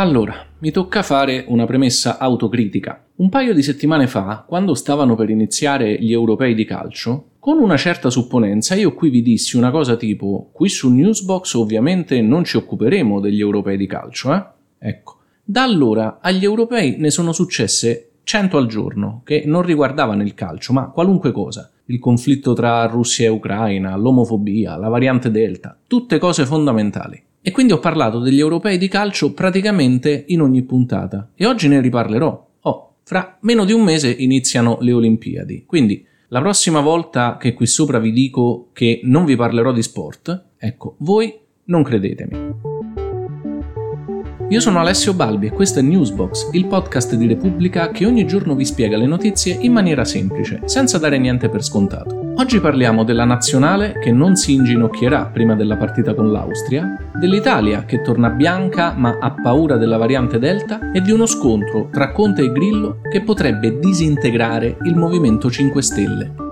Allora, mi tocca fare una premessa autocritica. Un paio di settimane fa, quando stavano per iniziare gli europei di calcio, con una certa supponenza io qui vi dissi una cosa tipo qui su Newsbox ovviamente non ci occuperemo degli europei di calcio, eh? Ecco, da allora agli europei ne sono successe 100 al giorno, che non riguardavano il calcio, ma qualunque cosa. Il conflitto tra Russia e Ucraina, l'omofobia, la variante Delta, tutte cose fondamentali. E quindi ho parlato degli europei di calcio praticamente in ogni puntata. E oggi ne riparlerò. Oh, fra meno di un mese iniziano le Olimpiadi. Quindi la prossima volta che qui sopra vi dico che non vi parlerò di sport, ecco, voi non credetemi. Io sono Alessio Balbi e questo è Newsbox, il podcast di Repubblica che ogni giorno vi spiega le notizie in maniera semplice, senza dare niente per scontato. Oggi parliamo della nazionale che non si inginocchierà prima della partita con l'Austria, dell'Italia che torna bianca ma ha paura della variante Delta e di uno scontro tra Conte e Grillo che potrebbe disintegrare il Movimento 5 Stelle.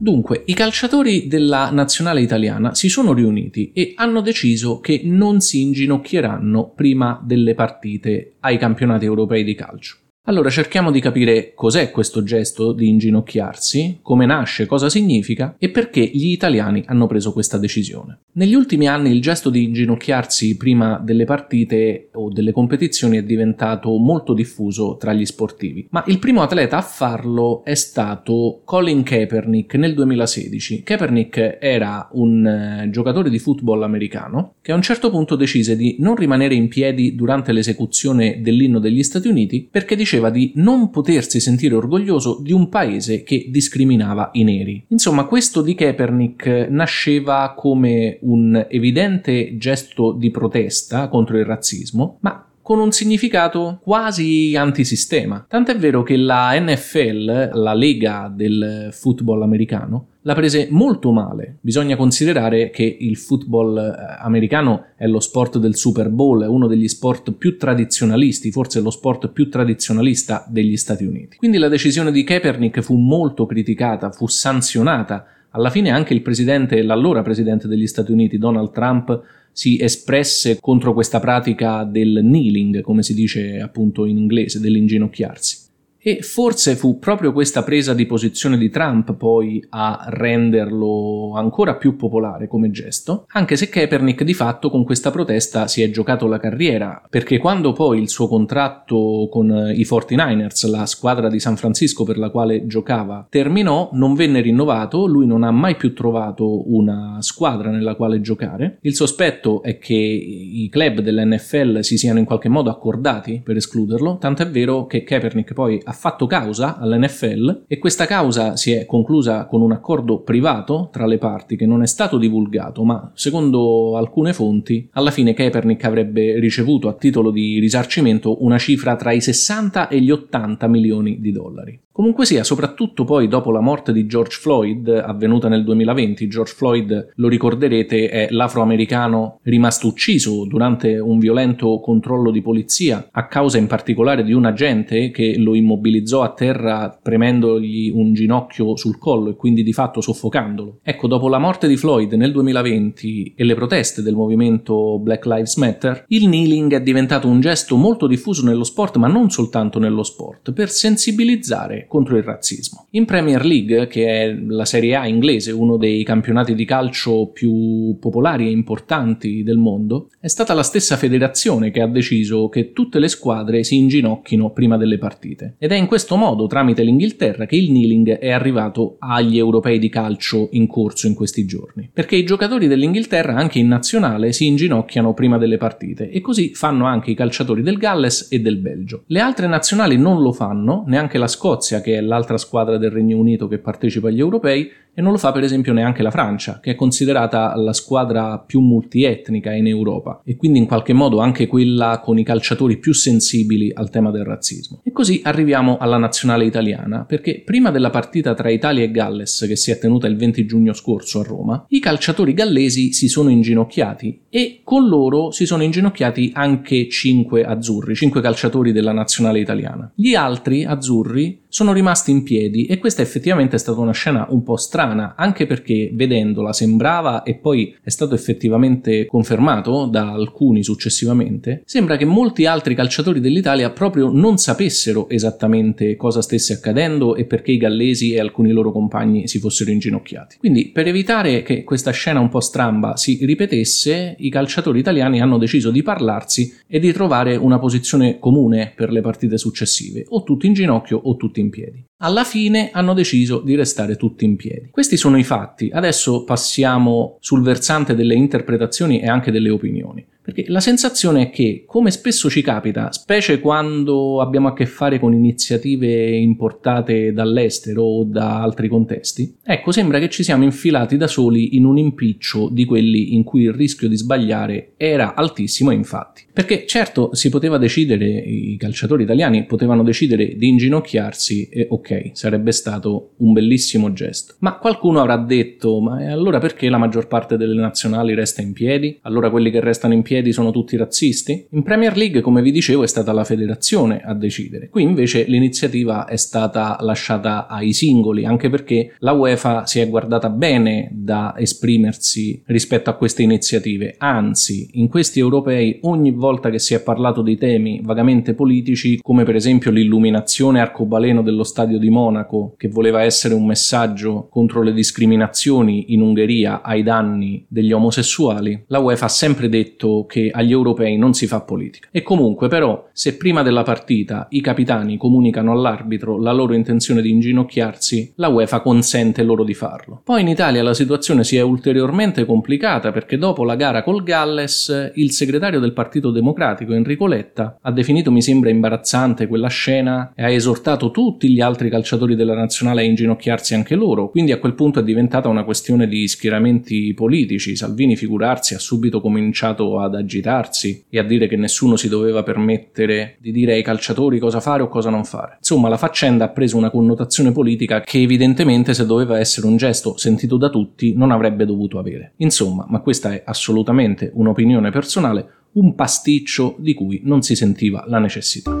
Dunque, i calciatori della nazionale italiana si sono riuniti e hanno deciso che non si inginocchieranno prima delle partite ai campionati europei di calcio. Allora cerchiamo di capire cos'è questo gesto di inginocchiarsi, come nasce, cosa significa e perché gli italiani hanno preso questa decisione. Negli ultimi anni il gesto di inginocchiarsi prima delle partite o delle competizioni è diventato molto diffuso tra gli sportivi, ma il primo atleta a farlo è stato Colin Kaepernick nel 2016. Kaepernick era un eh, giocatore di football americano che a un certo punto decise di non rimanere in piedi durante l'esecuzione dell'inno degli Stati Uniti perché diceva diceva di non potersi sentire orgoglioso di un paese che discriminava i neri. Insomma, questo di Kaepernick nasceva come un evidente gesto di protesta contro il razzismo, ma con un significato quasi antisistema. Tant'è vero che la NFL, la lega del football americano, la prese molto male. Bisogna considerare che il football eh, americano è lo sport del Super Bowl, è uno degli sport più tradizionalisti, forse lo sport più tradizionalista degli Stati Uniti. Quindi la decisione di Kaepernick fu molto criticata, fu sanzionata. Alla fine anche il presidente, l'allora presidente degli Stati Uniti, Donald Trump, si espresse contro questa pratica del kneeling, come si dice appunto in inglese, dell'inginocchiarsi. E forse fu proprio questa presa di posizione di Trump poi a renderlo ancora più popolare come gesto, anche se Kaepernick di fatto con questa protesta si è giocato la carriera, perché quando poi il suo contratto con i 49ers, la squadra di San Francisco per la quale giocava, terminò, non venne rinnovato, lui non ha mai più trovato una squadra nella quale giocare. Il sospetto è che i club dell'NFL si siano in qualche modo accordati per escluderlo, tanto è vero che Kaepernick poi ha fatto causa all'NFL e questa causa si è conclusa con un accordo privato tra le parti che non è stato divulgato, ma secondo alcune fonti alla fine Kaepernick avrebbe ricevuto a titolo di risarcimento una cifra tra i 60 e gli 80 milioni di dollari. Comunque sia, soprattutto poi dopo la morte di George Floyd, avvenuta nel 2020, George Floyd, lo ricorderete, è l'afroamericano rimasto ucciso durante un violento controllo di polizia, a causa in particolare di un agente che lo immobilizzò a terra premendogli un ginocchio sul collo e quindi di fatto soffocandolo. Ecco, dopo la morte di Floyd nel 2020 e le proteste del movimento Black Lives Matter, il kneeling è diventato un gesto molto diffuso nello sport, ma non soltanto nello sport, per sensibilizzare contro il razzismo. In Premier League, che è la Serie A inglese, uno dei campionati di calcio più popolari e importanti del mondo, è stata la stessa federazione che ha deciso che tutte le squadre si inginocchino prima delle partite. Ed è in questo modo, tramite l'Inghilterra, che il kneeling è arrivato agli europei di calcio in corso in questi giorni. Perché i giocatori dell'Inghilterra, anche in nazionale, si inginocchiano prima delle partite e così fanno anche i calciatori del Galles e del Belgio. Le altre nazionali non lo fanno, neanche la Scozia che è l'altra squadra del Regno Unito che partecipa agli europei, e non lo fa per esempio neanche la Francia, che è considerata la squadra più multietnica in Europa e quindi in qualche modo anche quella con i calciatori più sensibili al tema del razzismo. E così arriviamo alla nazionale italiana, perché prima della partita tra Italia e Galles, che si è tenuta il 20 giugno scorso a Roma, i calciatori gallesi si sono inginocchiati e con loro si sono inginocchiati anche 5 azzurri, 5 calciatori della nazionale italiana. Gli altri azzurri sono rimasti in piedi e questa effettivamente è stata una scena un po' strana anche perché vedendola sembrava, e poi è stato effettivamente confermato da alcuni successivamente, sembra che molti altri calciatori dell'Italia proprio non sapessero esattamente cosa stesse accadendo e perché i gallesi e alcuni loro compagni si fossero inginocchiati. Quindi, per evitare che questa scena un po' stramba si ripetesse, i calciatori italiani hanno deciso di parlarsi e di trovare una posizione comune per le partite successive, o tutti in ginocchio o tutti in piedi. Alla fine hanno deciso di restare tutti in piedi. Questi sono i fatti, adesso passiamo sul versante delle interpretazioni e anche delle opinioni. Perché la sensazione è che, come spesso ci capita, specie quando abbiamo a che fare con iniziative importate dall'estero o da altri contesti, ecco, sembra che ci siamo infilati da soli in un impiccio di quelli in cui il rischio di sbagliare era altissimo, infatti. Perché certo si poteva decidere, i calciatori italiani potevano decidere di inginocchiarsi e ok, sarebbe stato un bellissimo gesto. Ma qualcuno avrà detto, ma allora perché la maggior parte delle nazionali resta in piedi? Allora quelli che restano in piedi sono tutti razzisti? In Premier League, come vi dicevo, è stata la federazione a decidere. Qui invece l'iniziativa è stata lasciata ai singoli, anche perché la UEFA si è guardata bene da esprimersi rispetto a queste iniziative. Anzi, in questi europei ogni volta che si è parlato di temi vagamente politici, come per esempio l'illuminazione arcobaleno dello stadio di Monaco, che voleva essere un messaggio contro le discriminazioni in Ungheria ai danni degli omosessuali, la UEFA ha sempre detto che agli europei non si fa politica. E comunque però, se prima della partita i capitani comunicano all'arbitro la loro intenzione di inginocchiarsi, la UEFA consente loro di farlo. Poi in Italia la situazione si è ulteriormente complicata perché dopo la gara col Galles il segretario del Partito Democratico Enrico Letta ha definito mi sembra imbarazzante quella scena e ha esortato tutti gli altri calciatori della nazionale a inginocchiarsi anche loro, quindi a quel punto è diventata una questione di schieramenti politici. Salvini figurarsi ha subito cominciato ad agitarsi e a dire che nessuno si doveva permettere di dire ai calciatori cosa fare o cosa non fare. Insomma, la faccenda ha preso una connotazione politica che evidentemente se doveva essere un gesto sentito da tutti non avrebbe dovuto avere. Insomma, ma questa è assolutamente un'opinione personale, un pasticcio di cui non si sentiva la necessità.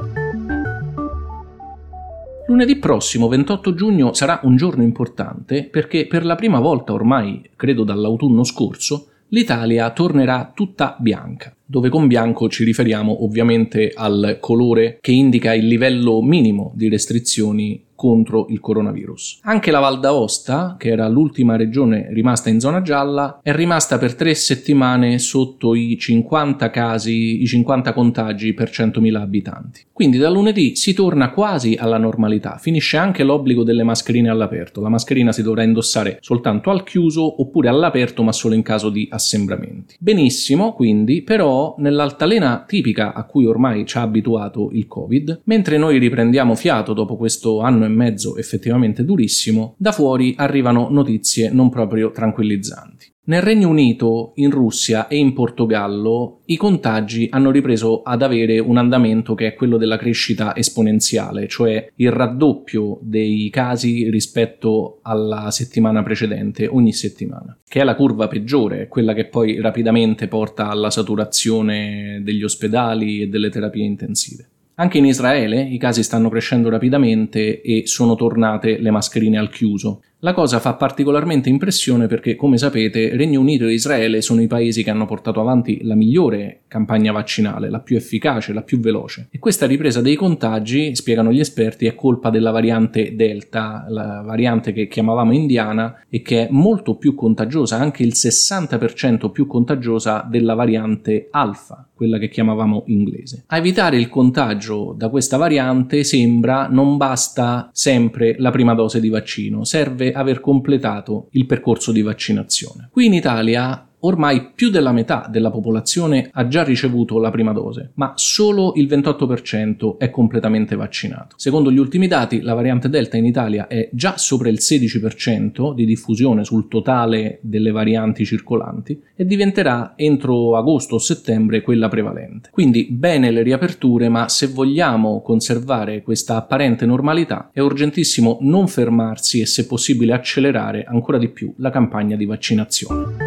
Lunedì prossimo, 28 giugno, sarà un giorno importante perché per la prima volta ormai, credo dall'autunno scorso, l'Italia tornerà tutta bianca dove con bianco ci riferiamo ovviamente al colore che indica il livello minimo di restrizioni contro il coronavirus. Anche la Val d'Aosta, che era l'ultima regione rimasta in zona gialla, è rimasta per tre settimane sotto i 50 casi, i 50 contagi per 100.000 abitanti. Quindi da lunedì si torna quasi alla normalità, finisce anche l'obbligo delle mascherine all'aperto. La mascherina si dovrà indossare soltanto al chiuso oppure all'aperto, ma solo in caso di assembramenti. Benissimo, quindi, però nell'altalena tipica a cui ormai ci ha abituato il Covid, mentre noi riprendiamo fiato dopo questo anno mezzo effettivamente durissimo, da fuori arrivano notizie non proprio tranquillizzanti. Nel Regno Unito, in Russia e in Portogallo i contagi hanno ripreso ad avere un andamento che è quello della crescita esponenziale, cioè il raddoppio dei casi rispetto alla settimana precedente ogni settimana, che è la curva peggiore, quella che poi rapidamente porta alla saturazione degli ospedali e delle terapie intensive. Anche in Israele i casi stanno crescendo rapidamente e sono tornate le mascherine al chiuso. La cosa fa particolarmente impressione perché, come sapete, Regno Unito e Israele sono i paesi che hanno portato avanti la migliore campagna vaccinale, la più efficace, la più veloce. E questa ripresa dei contagi, spiegano gli esperti, è colpa della variante Delta, la variante che chiamavamo indiana e che è molto più contagiosa, anche il 60% più contagiosa della variante Alfa, quella che chiamavamo inglese. A evitare il contagio da questa variante sembra non basta sempre la prima dose di vaccino, serve aver completato il percorso di vaccinazione. Qui in Italia ormai più della metà della popolazione ha già ricevuto la prima dose, ma solo il 28% è completamente vaccinato. Secondo gli ultimi dati, la variante Delta in Italia è già sopra il 16% di diffusione sul totale delle varianti circolanti e diventerà entro agosto o settembre quella prevalente. Quindi bene le riaperture, ma se vogliamo conservare questa apparente normalità è urgentissimo non fermarsi e se possibile accelerare ancora di più la campagna di vaccinazione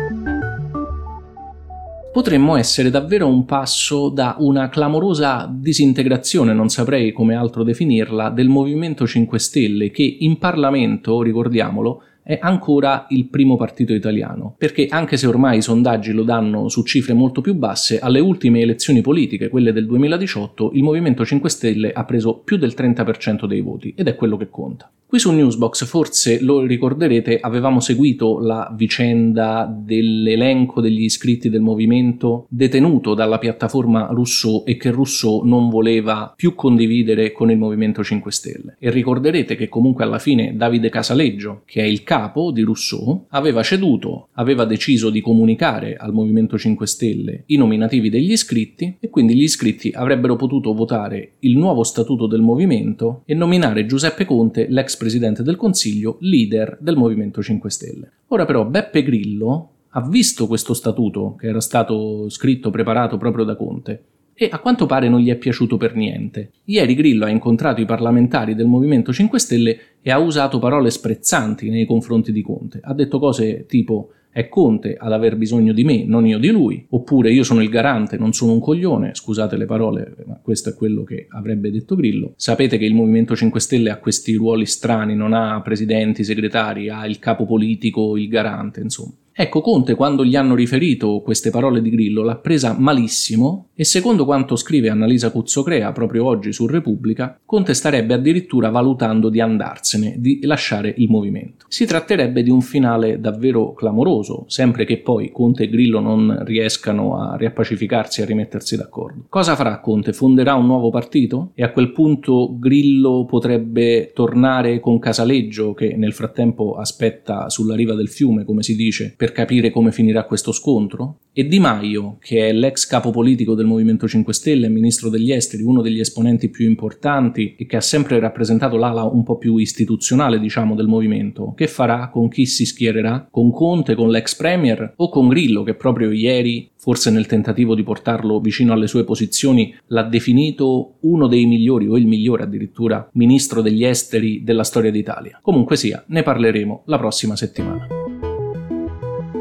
potremmo essere davvero un passo da una clamorosa disintegrazione, non saprei come altro definirla, del Movimento 5 Stelle che in Parlamento, ricordiamolo, è ancora il primo partito italiano, perché anche se ormai i sondaggi lo danno su cifre molto più basse, alle ultime elezioni politiche, quelle del 2018, il Movimento 5 Stelle ha preso più del 30% dei voti ed è quello che conta. Qui su Newsbox, forse lo ricorderete, avevamo seguito la vicenda dell'elenco degli iscritti del movimento detenuto dalla piattaforma Rousseau e che Rousseau non voleva più condividere con il Movimento 5 Stelle. E ricorderete che comunque alla fine Davide Casaleggio, che è il capo di Rousseau, aveva ceduto, aveva deciso di comunicare al Movimento 5 Stelle i nominativi degli iscritti e quindi gli iscritti avrebbero potuto votare il nuovo statuto del movimento e nominare Giuseppe Conte, l'ex presidente del Consiglio, leader del Movimento 5 Stelle. Ora però Beppe Grillo ha visto questo statuto che era stato scritto, preparato proprio da Conte e a quanto pare non gli è piaciuto per niente. Ieri Grillo ha incontrato i parlamentari del Movimento 5 Stelle e ha usato parole sprezzanti nei confronti di Conte. Ha detto cose tipo è Conte ad aver bisogno di me, non io di lui, oppure io sono il garante, non sono un coglione, scusate le parole, ma questo è quello che avrebbe detto Grillo. Sapete che il Movimento 5 Stelle ha questi ruoli strani, non ha presidenti, segretari, ha il capo politico, il garante, insomma. Ecco, Conte quando gli hanno riferito queste parole di Grillo l'ha presa malissimo e secondo quanto scrive Annalisa Cuzzocrea proprio oggi su Repubblica, Conte starebbe addirittura valutando di andarsene, di lasciare il movimento. Si tratterebbe di un finale davvero clamoroso, sempre che poi Conte e Grillo non riescano a riappacificarsi e a rimettersi d'accordo. Cosa farà Conte? Fonderà un nuovo partito? E a quel punto Grillo potrebbe tornare con Casaleggio, che nel frattempo aspetta sulla riva del fiume, come si dice, per capire come finirà questo scontro? E Di Maio, che è l'ex capo politico del Movimento 5 Stelle, ministro degli esteri, uno degli esponenti più importanti e che ha sempre rappresentato l'ala un po' più istituzionale, diciamo, del movimento, che farà? Con chi si schiererà? Con Conte, con l'ex premier o con Grillo, che proprio ieri, forse nel tentativo di portarlo vicino alle sue posizioni, l'ha definito uno dei migliori o il migliore addirittura ministro degli esteri della storia d'Italia. Comunque sia, ne parleremo la prossima settimana.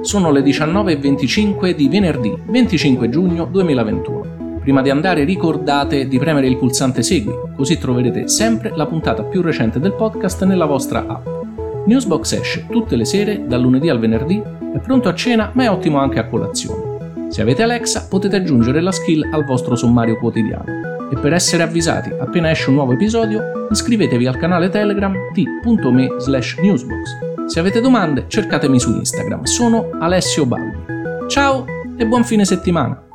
Sono le 19.25 di venerdì 25 giugno 2021. Prima di andare ricordate di premere il pulsante Segui, così troverete sempre la puntata più recente del podcast nella vostra app. Newsbox esce tutte le sere, dal lunedì al venerdì, è pronto a cena ma è ottimo anche a colazione. Se avete Alexa potete aggiungere la skill al vostro sommario quotidiano. E per essere avvisati appena esce un nuovo episodio, iscrivetevi al canale Telegram t.me slash newsbox se avete domande cercatemi su Instagram, sono Alessio Balbi. Ciao e buon fine settimana!